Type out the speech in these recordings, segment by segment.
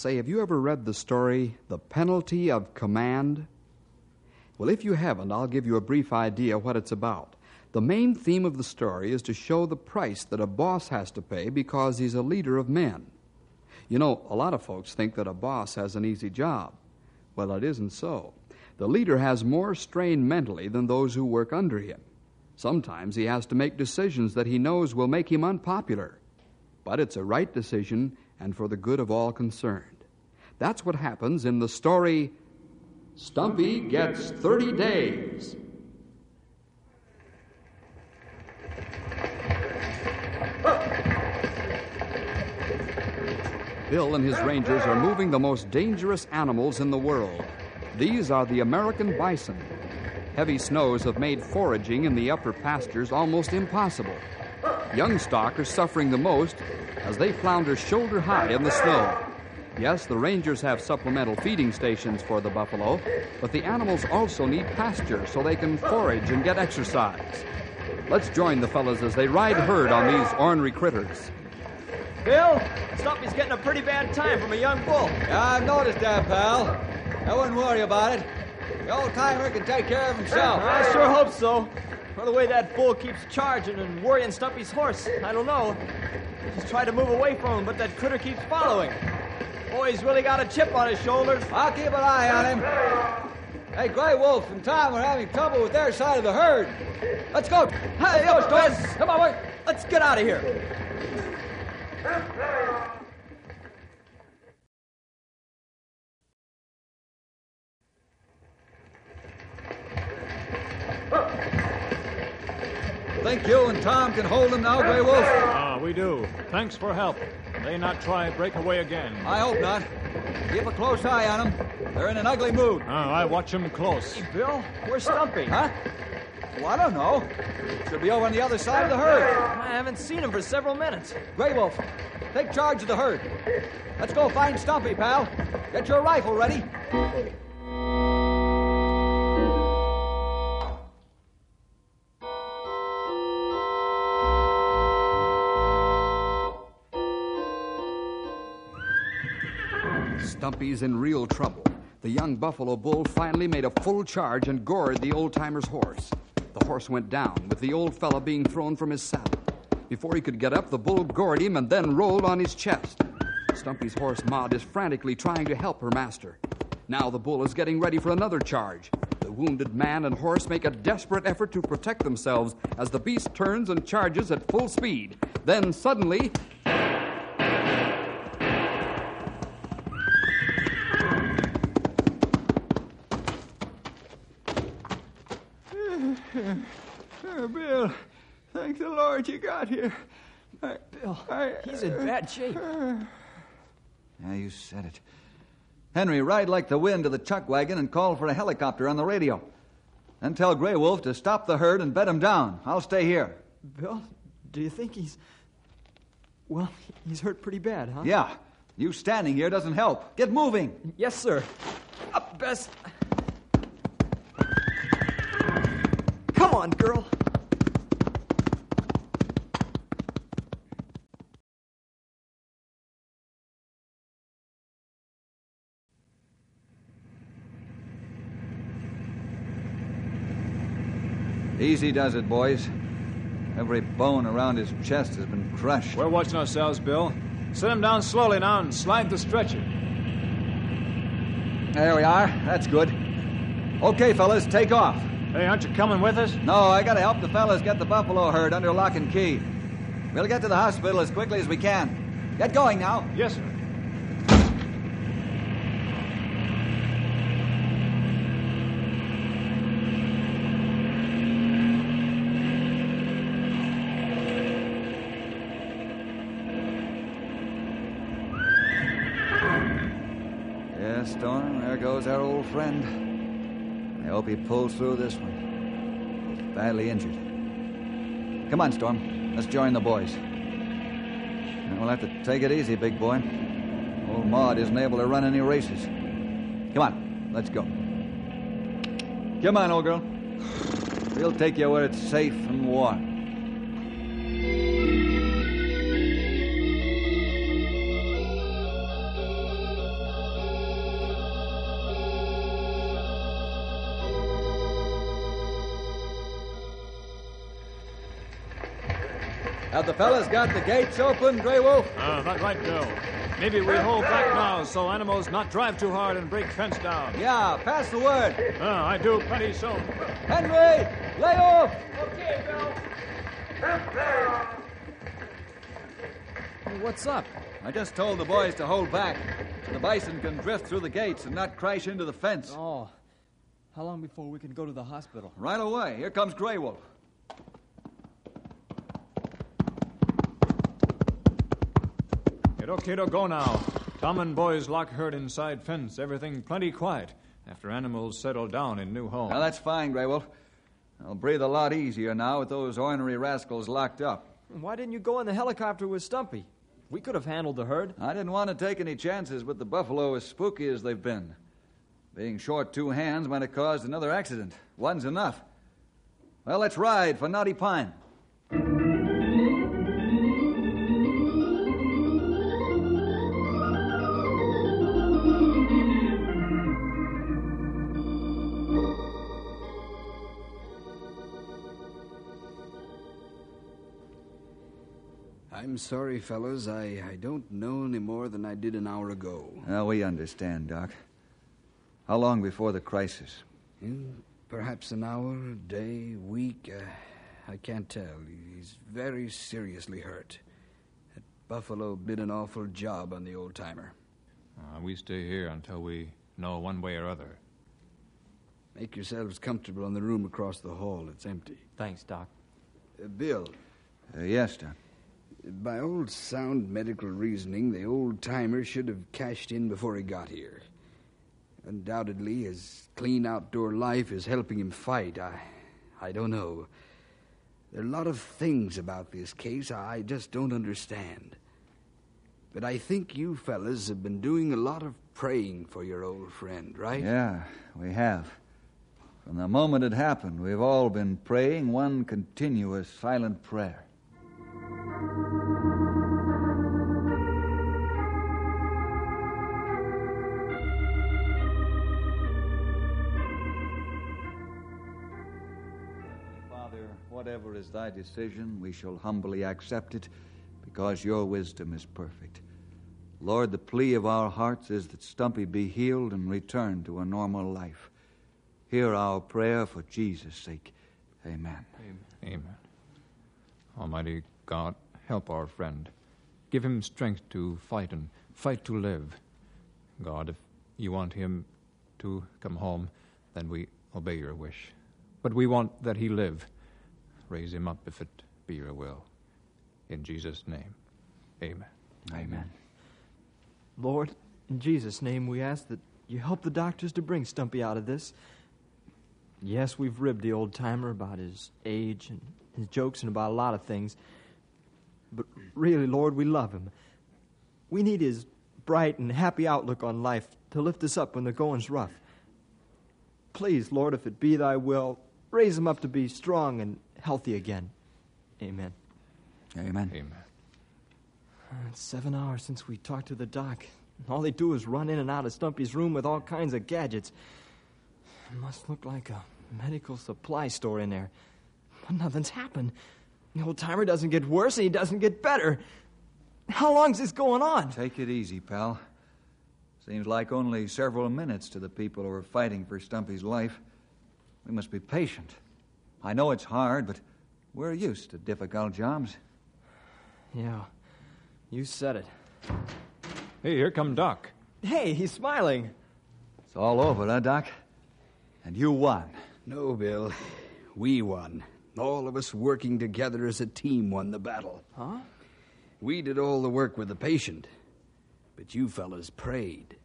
Say, have you ever read the story, The Penalty of Command? Well, if you haven't, I'll give you a brief idea what it's about. The main theme of the story is to show the price that a boss has to pay because he's a leader of men. You know, a lot of folks think that a boss has an easy job. Well, it isn't so. The leader has more strain mentally than those who work under him. Sometimes he has to make decisions that he knows will make him unpopular. But it's a right decision and for the good of all concerned. That's what happens in the story Stumpy Gets 30 Days. Bill and his rangers are moving the most dangerous animals in the world. These are the American bison. Heavy snows have made foraging in the upper pastures almost impossible. Young stock are suffering the most as they flounder shoulder high in the snow. Yes, the rangers have supplemental feeding stations for the buffalo, but the animals also need pasture so they can forage and get exercise. Let's join the fellows as they ride herd on these ornery critters. Bill, Stumpy's getting a pretty bad time from a young bull. Yeah, I've noticed that, pal. I wouldn't worry about it. The old timer can take care of himself. I sure hope so. For the way that bull keeps charging and worrying Stumpy's horse, I don't know. He's tried to move away from him, but that critter keeps following. Boy, he's really got a chip on his shoulders. I'll keep an eye on him. Hey, Grey Wolf and Tom are having trouble with their side of the herd. Let's go. Hey, Let's go, let's- Stone. Come on, wait. Let's get out of here. Think you and Tom can hold them now, Grey Wolf? Ah, we do. Thanks for help. They not try break away again. I hope not. Keep a close eye on them. They're in an ugly mood. Ah, I watch them close. Bill, where's Stumpy? Huh? Well, I don't know. Should be over on the other side of the herd. I haven't seen him for several minutes. Grey Wolf, take charge of the herd. Let's go find Stumpy, pal. Get your rifle ready. Stumpy's in real trouble. The young buffalo bull finally made a full charge and gored the old timer's horse. The horse went down, with the old fellow being thrown from his saddle. Before he could get up, the bull gored him and then rolled on his chest. Stumpy's horse Maud is frantically trying to help her master. Now the bull is getting ready for another charge. The wounded man and horse make a desperate effort to protect themselves as the beast turns and charges at full speed. Then suddenly, Oh, Bill, thank the Lord you got here. I, Bill, I, he's in bad shape. Yeah, you said it. Henry, ride like the wind to the chuck wagon and call for a helicopter on the radio. Then tell Grey Wolf to stop the herd and bed him down. I'll stay here. Bill, do you think he's. Well, he's hurt pretty bad, huh? Yeah, you standing here doesn't help. Get moving. Yes, sir. Up, Bess. Come on, girl. Easy does it, boys. Every bone around his chest has been crushed. We're watching ourselves, Bill. Set him down slowly now and slide the stretcher. There we are. That's good. Okay, fellas, take off. Hey, aren't you coming with us? No, I gotta help the fellas get the buffalo herd under lock and key. We'll get to the hospital as quickly as we can. Get going now. Yes, sir. Yes, Storm, there goes our old friend. I hope he pulls through this one. He's badly injured. Come on, Storm. Let's join the boys. We'll have to take it easy, big boy. Old Maud isn't able to run any races. Come on, let's go. Come on, old girl. We'll take you where it's safe and warm. Have the fellas got the gates open, Grey Wolf? Uh, that right, Bill. Maybe we hold back now so animals not drive too hard and break fence down. Yeah, pass the word. Uh, I do plenty soon. Henry, lay off! Okay, Bill. Hey, what's up? I just told the boys to hold back. The bison can drift through the gates and not crash into the fence. Oh, how long before we can go to the hospital? Right away. Here comes Grey Wolf. Kiddo, kiddo, go now. Tom and boys lock herd inside fence. Everything plenty quiet after animals settle down in new home. Now, that's fine, Grey Wolf. I'll breathe a lot easier now with those ornery rascals locked up. Why didn't you go in the helicopter with Stumpy? We could have handled the herd. I didn't want to take any chances with the buffalo as spooky as they've been. Being short two hands might have caused another accident. One's enough. Well, let's ride for Knotty Pine. I'm sorry, fellas. I, I don't know any more than I did an hour ago. Now, we understand, Doc. How long before the crisis? Hmm, Perhaps an hour, a day, week. Uh, I can't tell. He's very seriously hurt. That buffalo did an awful job on the old timer. Uh, we stay here until we know one way or other. Make yourselves comfortable in the room across the hall. It's empty. Thanks, Doc. Uh, Bill, Uh, yes, Doc. By old sound medical reasoning, the old timer should have cashed in before he got here. Undoubtedly, his clean outdoor life is helping him fight. I, I don't know. There are a lot of things about this case I just don't understand. But I think you fellas have been doing a lot of praying for your old friend, right? Yeah, we have. From the moment it happened, we've all been praying one continuous silent prayer. Whatever is thy decision, we shall humbly accept it because your wisdom is perfect. Lord, the plea of our hearts is that Stumpy be healed and return to a normal life. Hear our prayer for Jesus' sake. Amen. Amen. Almighty God, help our friend. Give him strength to fight and fight to live. God, if you want him to come home, then we obey your wish. But we want that he live. Raise him up if it be your will. In Jesus' name, amen. Amen. Lord, in Jesus' name, we ask that you help the doctors to bring Stumpy out of this. Yes, we've ribbed the old timer about his age and his jokes and about a lot of things. But really, Lord, we love him. We need his bright and happy outlook on life to lift us up when the going's rough. Please, Lord, if it be thy will, raise him up to be strong and healthy again. Amen. Amen. Amen. It's seven hours since we talked to the doc. All they do is run in and out of Stumpy's room with all kinds of gadgets. It must look like a medical supply store in there. But nothing's happened. The old timer doesn't get worse and he doesn't get better. How long's this going on? Take it easy, pal. Seems like only several minutes to the people who are fighting for Stumpy's life. We must be patient. I know it's hard, but we're used to difficult jobs. Yeah, you said it. Hey, here come Doc. Hey, he's smiling. It's all over, huh, Doc? And you won. No, Bill. We won. All of us working together as a team won the battle. Huh? We did all the work with the patient, but you fellas prayed.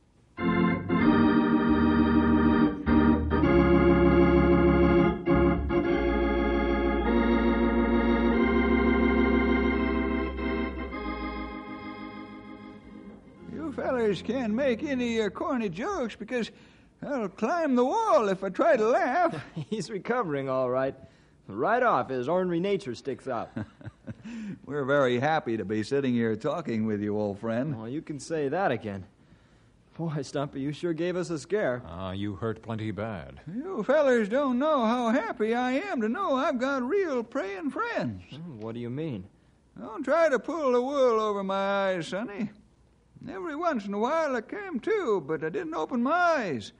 Fellers can't make any uh, corny jokes because I'll climb the wall if I try to laugh. He's recovering all right. Right off, his ornery nature sticks out. We're very happy to be sitting here talking with you, old friend. well, you can say that again. Boy, Stumpy, you sure gave us a scare. Ah, you hurt plenty bad. You fellers don't know how happy I am to know I've got real praying friends. Hmm, What do you mean? Don't try to pull the wool over my eyes, Sonny. Every once in a while I came to, but I didn't open my eyes.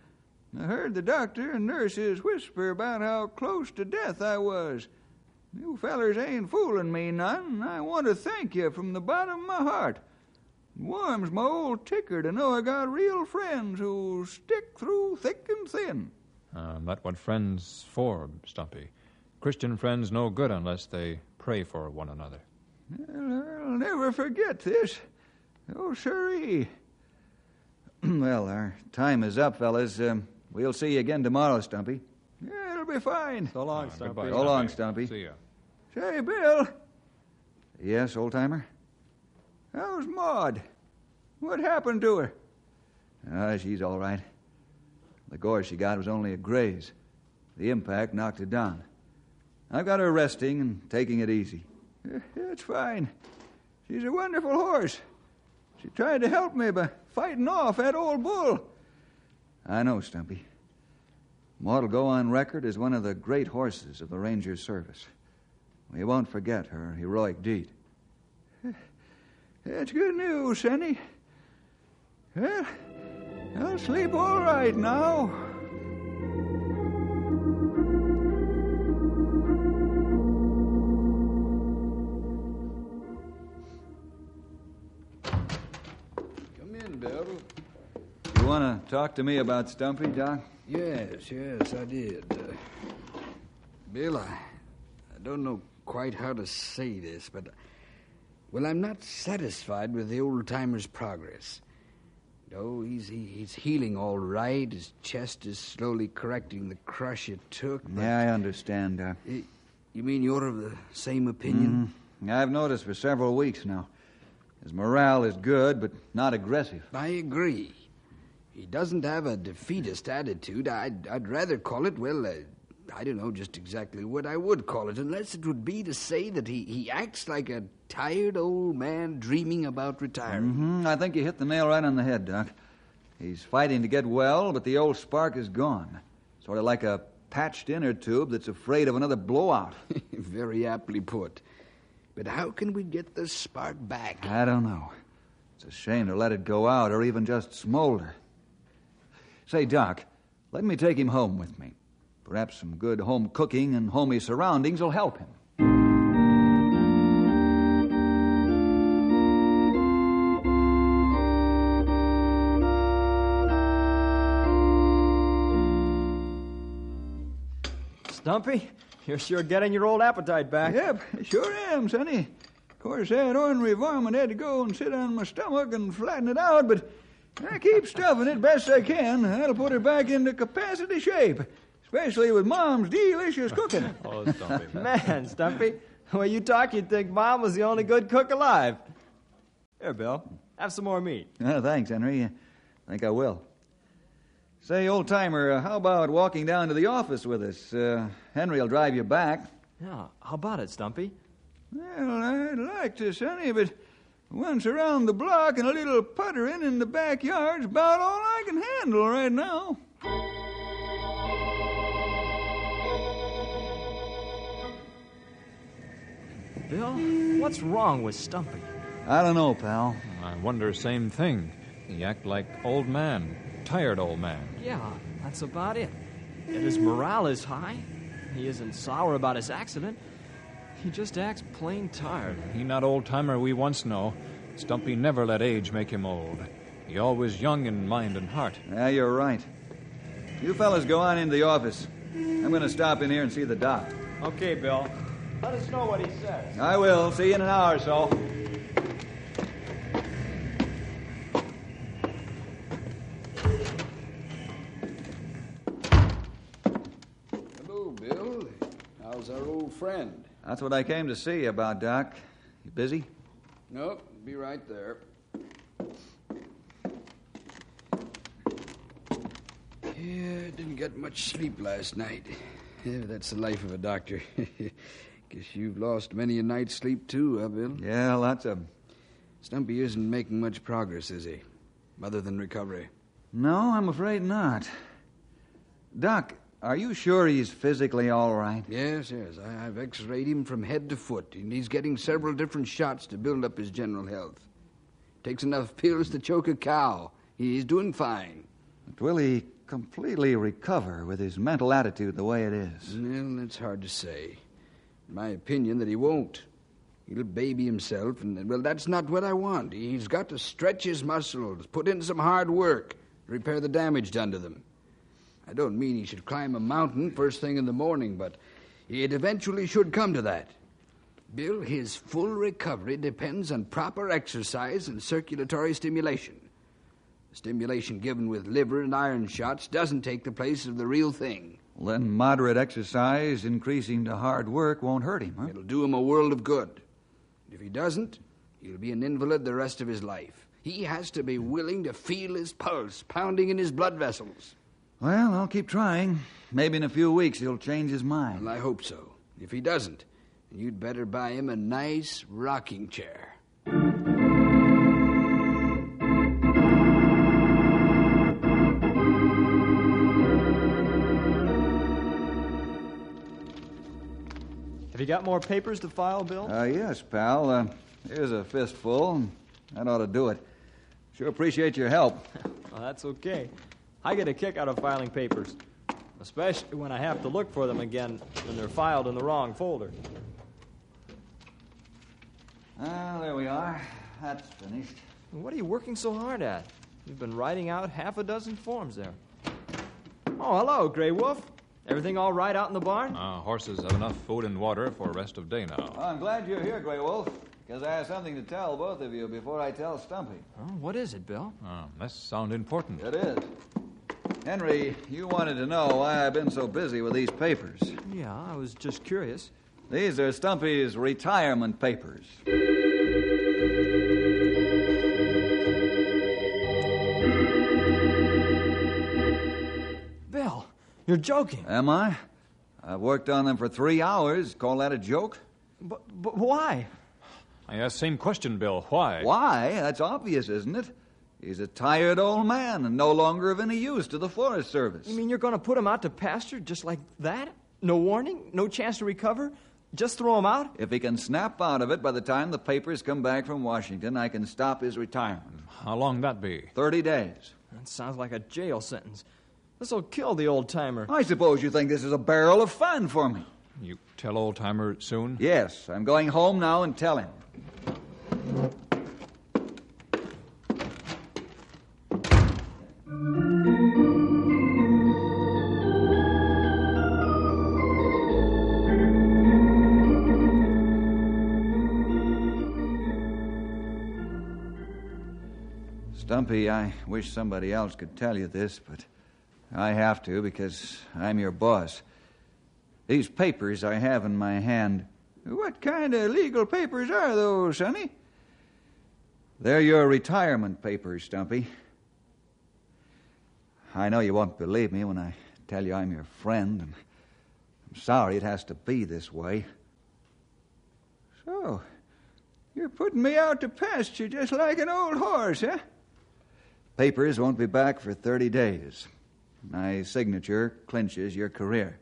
I heard the doctor and nurses whisper about how close to death I was. You fellers ain't fooling me none. I want to thank you from the bottom of my heart. It warms my old ticker to know I got real friends who stick through thick and thin. Uh, that's what friends for, Stumpy. Christian friends no good unless they pray for one another. Well, I'll never forget this. Oh, siree. well, our time is up, fellas. Um, we'll see you again tomorrow, Stumpy. Yeah, it'll be fine. So long, Stumpy. goodbye, So long, Stumpy. See ya. Say, Bill, Yes, old timer? how's Maud? What happened to her? Ah, she's all right. The gore she got was only a graze. The impact knocked her down. I've got her resting and taking it easy. Eh, It's fine. She's a wonderful horse. She tried to help me by fighting off that old bull. I know, Stumpy. Maud'll go on record as one of the great horses of the Ranger Service. We won't forget her heroic deed. It's good news, Sonny. Well, I'll sleep all right now. Talk to me about Stumpy, Doc? Yes, yes, I did. Uh, Bill, I, I don't know quite how to say this, but. Well, I'm not satisfied with the old timer's progress. No, he's, he, he's healing all right. His chest is slowly correcting the crush it took. Yeah, I understand, Doc. Y- You mean you're of the same opinion? Mhm. I've noticed for several weeks now. His morale is good, but not aggressive. I agree. He doesn't have a defeatist attitude. I'd, I'd rather call it, well, uh, I don't know just exactly what I would call it, unless it would be to say that he, he acts like a tired old man dreaming about retiring. hmm I think you hit the nail right on the head, Doc. He's fighting to get well, but the old spark is gone. Sort of like a patched inner tube that's afraid of another blowout. Very aptly put. But how can we get the spark back? I don't know. It's a shame to let it go out or even just smolder. Say, Doc, let me take him home with me. Perhaps some good home cooking and homey surroundings will help him. Stumpy, you're sure getting your old appetite back. Yep, sure am, Sonny. Of course, that ornery varmint had to go and sit on my stomach and flatten it out, but I keep stuffing it best I can. That'll put it back into capacity shape, especially with Mom's delicious cooking. Oh, Stumpy. Man, Stumpy, the way you talk, you'd think Mom was the only good cook alive. Here, Bill, have some more meat. Oh, thanks, Henry. I think I will. Say, old timer, uh, how about walking down to the office with us? Uh, Henry will drive you back. Yeah, how about it, Stumpy? Well, I'd like to, Sonny, but once around the block and a little puttering in the backyard's about all I can handle right now. Bill, what's wrong with Stumpy? I don't know, pal. I wonder same thing. He act like old man, tired old man. Yeah, that's about it. Yet his morale is high. He isn't sour about his accident. He just acts plain tired. He not old timer we once know. Stumpy never let age make him old. He always young in mind and heart. Yeah, you're right. You fellas go on into the office. I'm going to stop in here and see the doc. Okay, Bill. Let us know what he says. I will. See you in an hour or so. That's what I came to see about, Doc. You busy? Nope, be right there. Yeah, didn't get much sleep last night. Yeah, that's the life of a doctor. Guess you've lost many a night's sleep, too, huh, Bill? Yeah, lots of. Stumpy isn't making much progress, is he? Other than recovery. No, I'm afraid not. Doc, are you sure he's physically all right? Yes, yes. I, I've x rayed him from head to foot, and he's getting several different shots to build up his general health. Takes enough pills to choke a cow. He's doing fine. But will he completely recover with his mental attitude the way it is? Well, that's hard to say. In my opinion, that he won't. He'll baby himself, and, well, that's not what I want. He's got to stretch his muscles, put in some hard work, repair the damage done to them. I don't mean he should climb a mountain first thing in the morning, but it eventually should come to that. Bill, his full recovery depends on proper exercise and circulatory stimulation. The stimulation given with liver and iron shots doesn't take the place of the real thing. Well, then moderate exercise, increasing to hard work, won't hurt him, huh? It'll do him a world of good. If he doesn't, he'll be an invalid the rest of his life. He has to be willing to feel his pulse pounding in his blood vessels. Well, I'll keep trying. Maybe in a few weeks he'll change his mind. Well, I hope so. If he doesn't, you'd better buy him a nice rocking chair. Have you got more papers to file, Bill? Uh, yes, pal. Uh, here's a fistful. That ought to do it. Sure appreciate your help. Well, that's okay. I get a kick out of filing papers, especially when I have to look for them again when they're filed in the wrong folder. Ah, there we are. That's finished. What are you working so hard at? You've been writing out half a dozen forms there. Oh, hello, Grey Wolf. Everything all right out in the barn? Uh, horses have enough food and water for a rest of day now. Well, I'm glad you're here, Grey Wolf, because I have something to tell both of you before I tell Stumpy. Oh, what is it, Bill? Uh, that sound important. It is. Henry, you wanted to know why I've been so busy with these papers. Yeah, I was just curious. These are Stumpy's retirement papers. Bill, you're joking. Am I? I've worked on them for three hours. Call that a joke? But, but why? I asked the same question, Bill. Why? Why? That's obvious, isn't it? He's a tired old man and no longer of any use to the Forest Service. You mean you're going to put him out to pasture just like that? No warning? No chance to recover? Just throw him out? If he can snap out of it by the time the papers come back from Washington, I can stop his retirement. How long that be? Thirty days. That sounds like a jail sentence. This'll kill the old timer. I suppose you think this is a barrel of fun for me. You tell old timer soon? Yes, I'm going home now and tell him. Stumpy, I wish somebody else could tell you this, but I have to because I'm your boss. These papers I have in my hand. What kind of legal papers are those, Sonny? They're your retirement papers, Stumpy. I know you won't believe me when I tell you I'm your friend, and I'm sorry it has to be this way. So, you're putting me out to pasture just like an old horse, huh? Papers won't be back for 30 days. My signature clinches your career.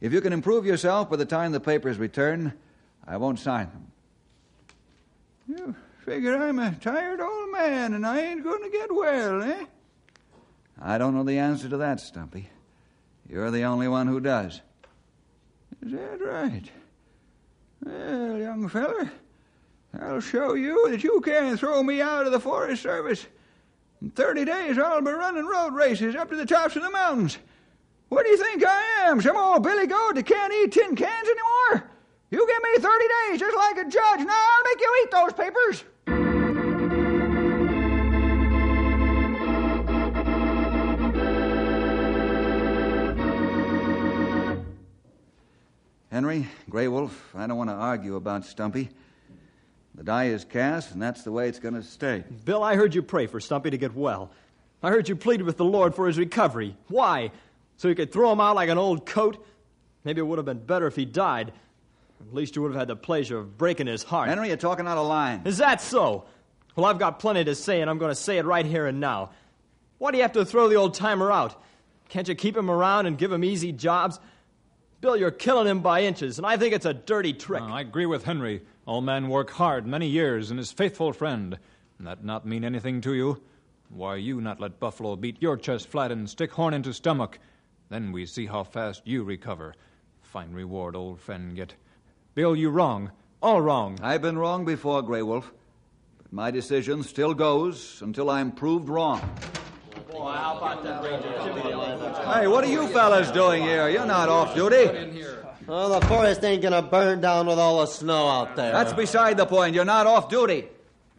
If you can improve yourself by the time the papers return, I won't sign them. You figure I'm a tired old man and I ain't going to get well, eh? I don't know the answer to that, Stumpy. You're the only one who does. Is that right? Well, young feller, I'll show you that you can't throw me out of the Forest Service. In 30 days, I'll be running road races up to the tops of the mountains. What do you think I am? Some old billy goat that can't eat tin cans anymore? You give me 30 days just like a judge. Now I'll make you eat those papers. Henry, Grey Wolf, I don't want to argue about Stumpy. The die is cast, and that's the way it's going to stay. Bill, I heard you pray for Stumpy to get well. I heard you pleaded with the Lord for his recovery. Why? So you could throw him out like an old coat? Maybe it would have been better if he died. At least you would have had the pleasure of breaking his heart. Henry, you're talking out of line. Is that so? Well, I've got plenty to say, and I'm going to say it right here and now. Why do you have to throw the old timer out? Can't you keep him around and give him easy jobs? Bill, you're killing him by inches, and I think it's a dirty trick. Uh, I agree with Henry. Old man worked hard many years and his faithful friend. And That not mean anything to you? Why you not let Buffalo beat your chest flat and stick horn into stomach? Then we see how fast you recover. Fine reward old friend get. Bill, you wrong. All wrong. I've been wrong before, Grey Wolf. But my decision still goes until I'm proved wrong. Hey, what are you fellas doing here? You're not off duty. Well, the forest ain't gonna burn down with all the snow out there. That's beside the point. You're not off duty.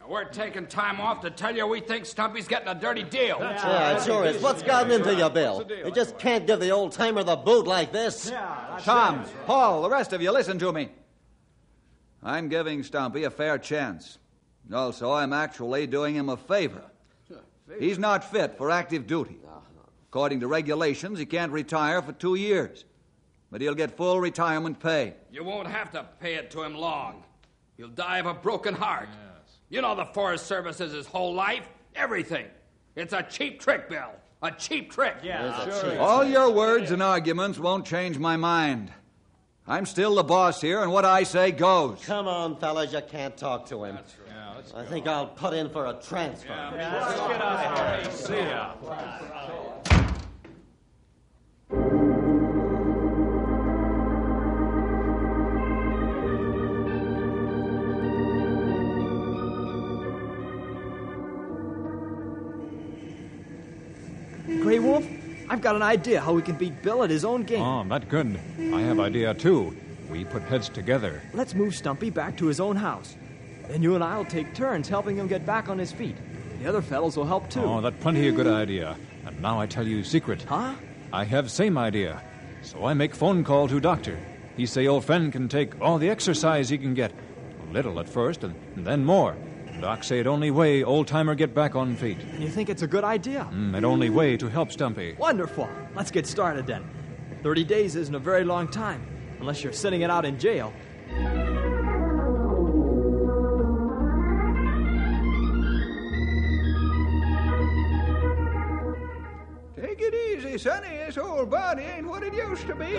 We're taking time off to tell you we think Stumpy's getting a dirty deal. Yeah, it sure is. What's gotten into you, Bill? You just can't give the old timer the boot like this. Yeah, Tom, Paul, the rest of you, listen to me. I'm giving Stumpy a fair chance. Also, I'm actually doing him a favor. He's not fit for active duty. According to regulations, he can't retire for two years. But he'll get full retirement pay. You won't have to pay it to him long. He'll die of a broken heart. Yes. You know the Forest Service is his whole life, everything. It's a cheap trick, Bill. A cheap trick. Yeah. All your words and arguments won't change my mind. I'm still the boss here, and what I say goes. Come on, fellas, you can't talk to him. I think I'll put in for a transfer. Grey I've got an idea how we can beat Bill at his own game. Oh, that good. I have idea too. We put heads together. Let's move Stumpy back to his own house. Then you and I'll take turns helping him get back on his feet. The other fellows will help too. Oh, that plenty a good idea. And now I tell you secret. Huh? I have same idea. So I make phone call to doctor. He say old friend can take all the exercise he can get. A Little at first, and then more. Doc say it only way old timer get back on feet. You think it's a good idea? Mm, it only way to help Stumpy. Wonderful. Let's get started then. Thirty days isn't a very long time, unless you're sitting it out in jail. Take it easy, Sonny. This old body ain't what it used to be.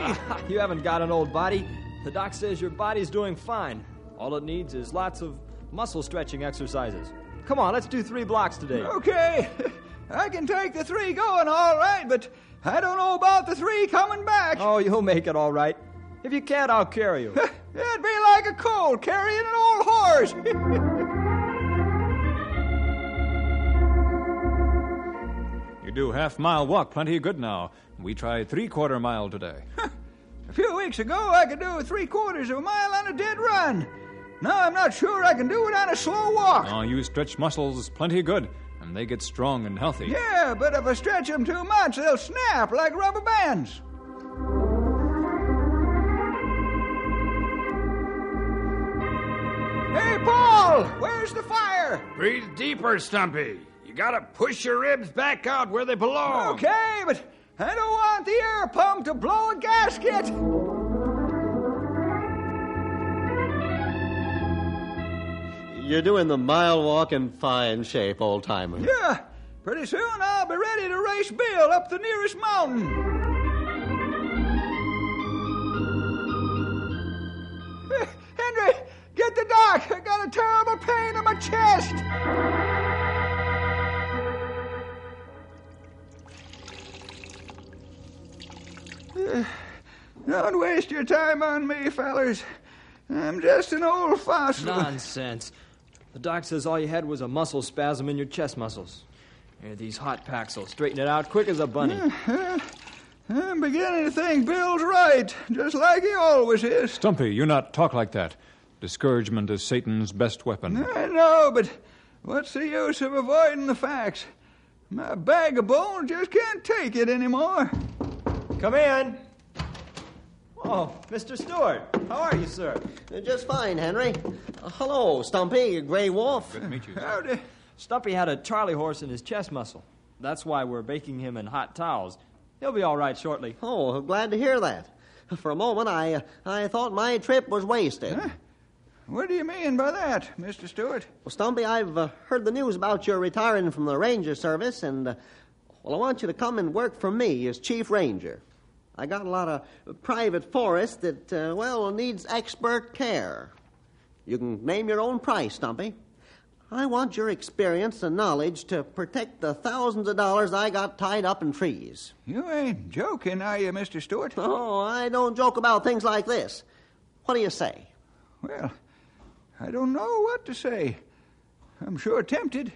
you haven't got an old body. The doc says your body's doing fine. All it needs is lots of muscle stretching exercises. Come on, let's do three blocks today. Okay, I can take the three going all right, but I don't know about the three coming back. Oh, you'll make it all right. If you can't, I'll carry you. It'd be like a colt carrying an old horse. You do half mile walk plenty good now. We tried three quarter mile today. a few weeks ago, I could do three quarters of a mile on a dead run. Now I'm not sure I can do it on a slow walk. Oh, you stretch muscles plenty good, and they get strong and healthy. Yeah, but if I stretch them too much, they'll snap like rubber bands. Hey, Paul, where's the fire? Breathe deeper, Stumpy. You gotta push your ribs back out where they belong. Okay, but I don't want the air pump to blow a gasket. You're doing the mile walk in fine shape, old timer. Yeah, pretty soon I'll be ready to race Bill up the nearest mountain. Henry, get the doc. I got a terrible pain in my chest. Uh, Don't waste your time on me, fellers. I'm just an old fossil. Nonsense. The doc says all you had was a muscle spasm in your chest muscles. Here, these hot packs will straighten it out quick as a bunny. I'm beginning to think Bill's right, just like he always is. Stumpy, you not talk like that. Discouragement is Satan's best weapon. I know, but what's the use of avoiding the facts? My bag of bones just can't take it anymore. Come in. Oh, Mr. Stewart. How are you, sir? Uh, Just fine, Henry. Uh, hello, Stumpy, Grey Wolf. Good to meet you. Howdy. Stumpy had a Charlie horse in his chest muscle. That's why we're baking him in hot towels. He'll be all right shortly. Oh, glad to hear that. For a moment, I, uh, I thought my trip was wasted. Huh? What do you mean by that, Mr. Stewart? Well, Stumpy, I've uh, heard the news about your retiring from the Ranger Service, and, uh, well, I want you to come and work for me as Chief Ranger. I got a lot of private forest that, uh, well, needs expert care. You can name your own price, Stumpy. I want your experience and knowledge to protect the thousands of dollars I got tied up in trees. You ain't joking, are you, Mr. Stewart? Oh, I don't joke about things like this. What do you say? Well, I don't know what to say. I'm sure tempted.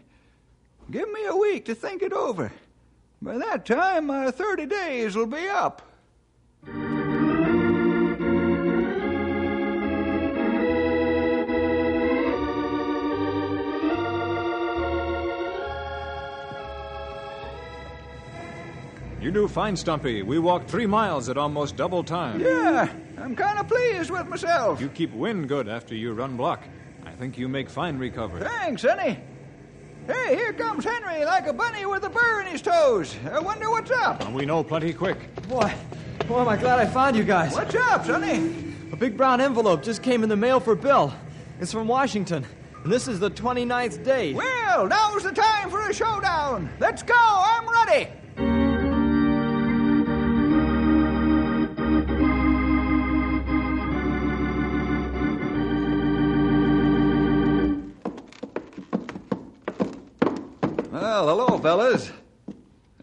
Give me a week to think it over. By that time, my 30 days will be up. You do fine, Stumpy. We walked three miles at almost double time. Yeah, I'm kind of pleased with myself. You keep wind good after you run block. I think you make fine recovery. Thanks, Sonny. Hey, here comes Henry like a bunny with a burr in his toes. I wonder what's up. And we know plenty quick. Boy, boy, am I glad I found you guys. What's up, Sonny? A big brown envelope just came in the mail for Bill. It's from Washington, and this is the 29th day. Well, now's the time for a showdown. Let's go. I'm ready. Well, hello, fellas.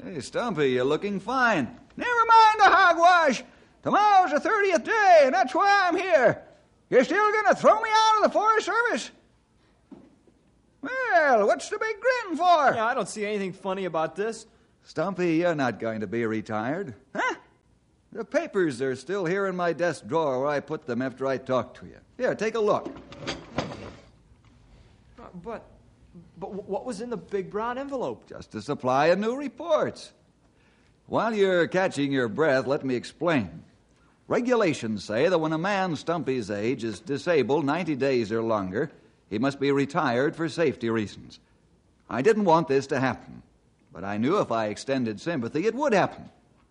Hey, Stumpy, you're looking fine. Never mind the hogwash. Tomorrow's the 30th day, and that's why I'm here. You're still going to throw me out of the Forest Service? Well, what's the big grin for? Yeah, I don't see anything funny about this. Stumpy, you're not going to be retired. Huh? The papers are still here in my desk drawer where I put them after I talked to you. Here, take a look. But, but what was in the big brown envelope? Just a supply of new reports. While you're catching your breath, let me explain. Regulations say that when a man Stumpy's age is disabled 90 days or longer, he must be retired for safety reasons. I didn't want this to happen, but I knew if I extended sympathy, it would happen,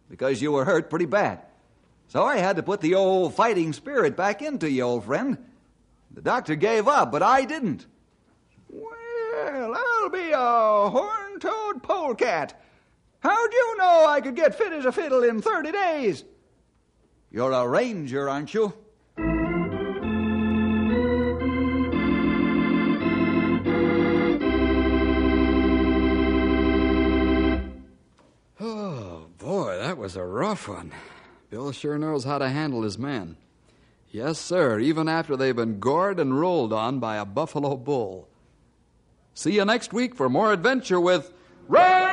because you were hurt pretty bad. So I had to put the old fighting spirit back into you, old friend. The doctor gave up, but I didn't. Well, I'll be a horn toed polecat. How'd you know I could get fit as a fiddle in 30 days? You're a ranger, aren't you? Oh, boy, that was a rough one. Bill sure knows how to handle his men. Yes, sir, even after they've been gored and rolled on by a buffalo bull. See you next week for more adventure with Ranger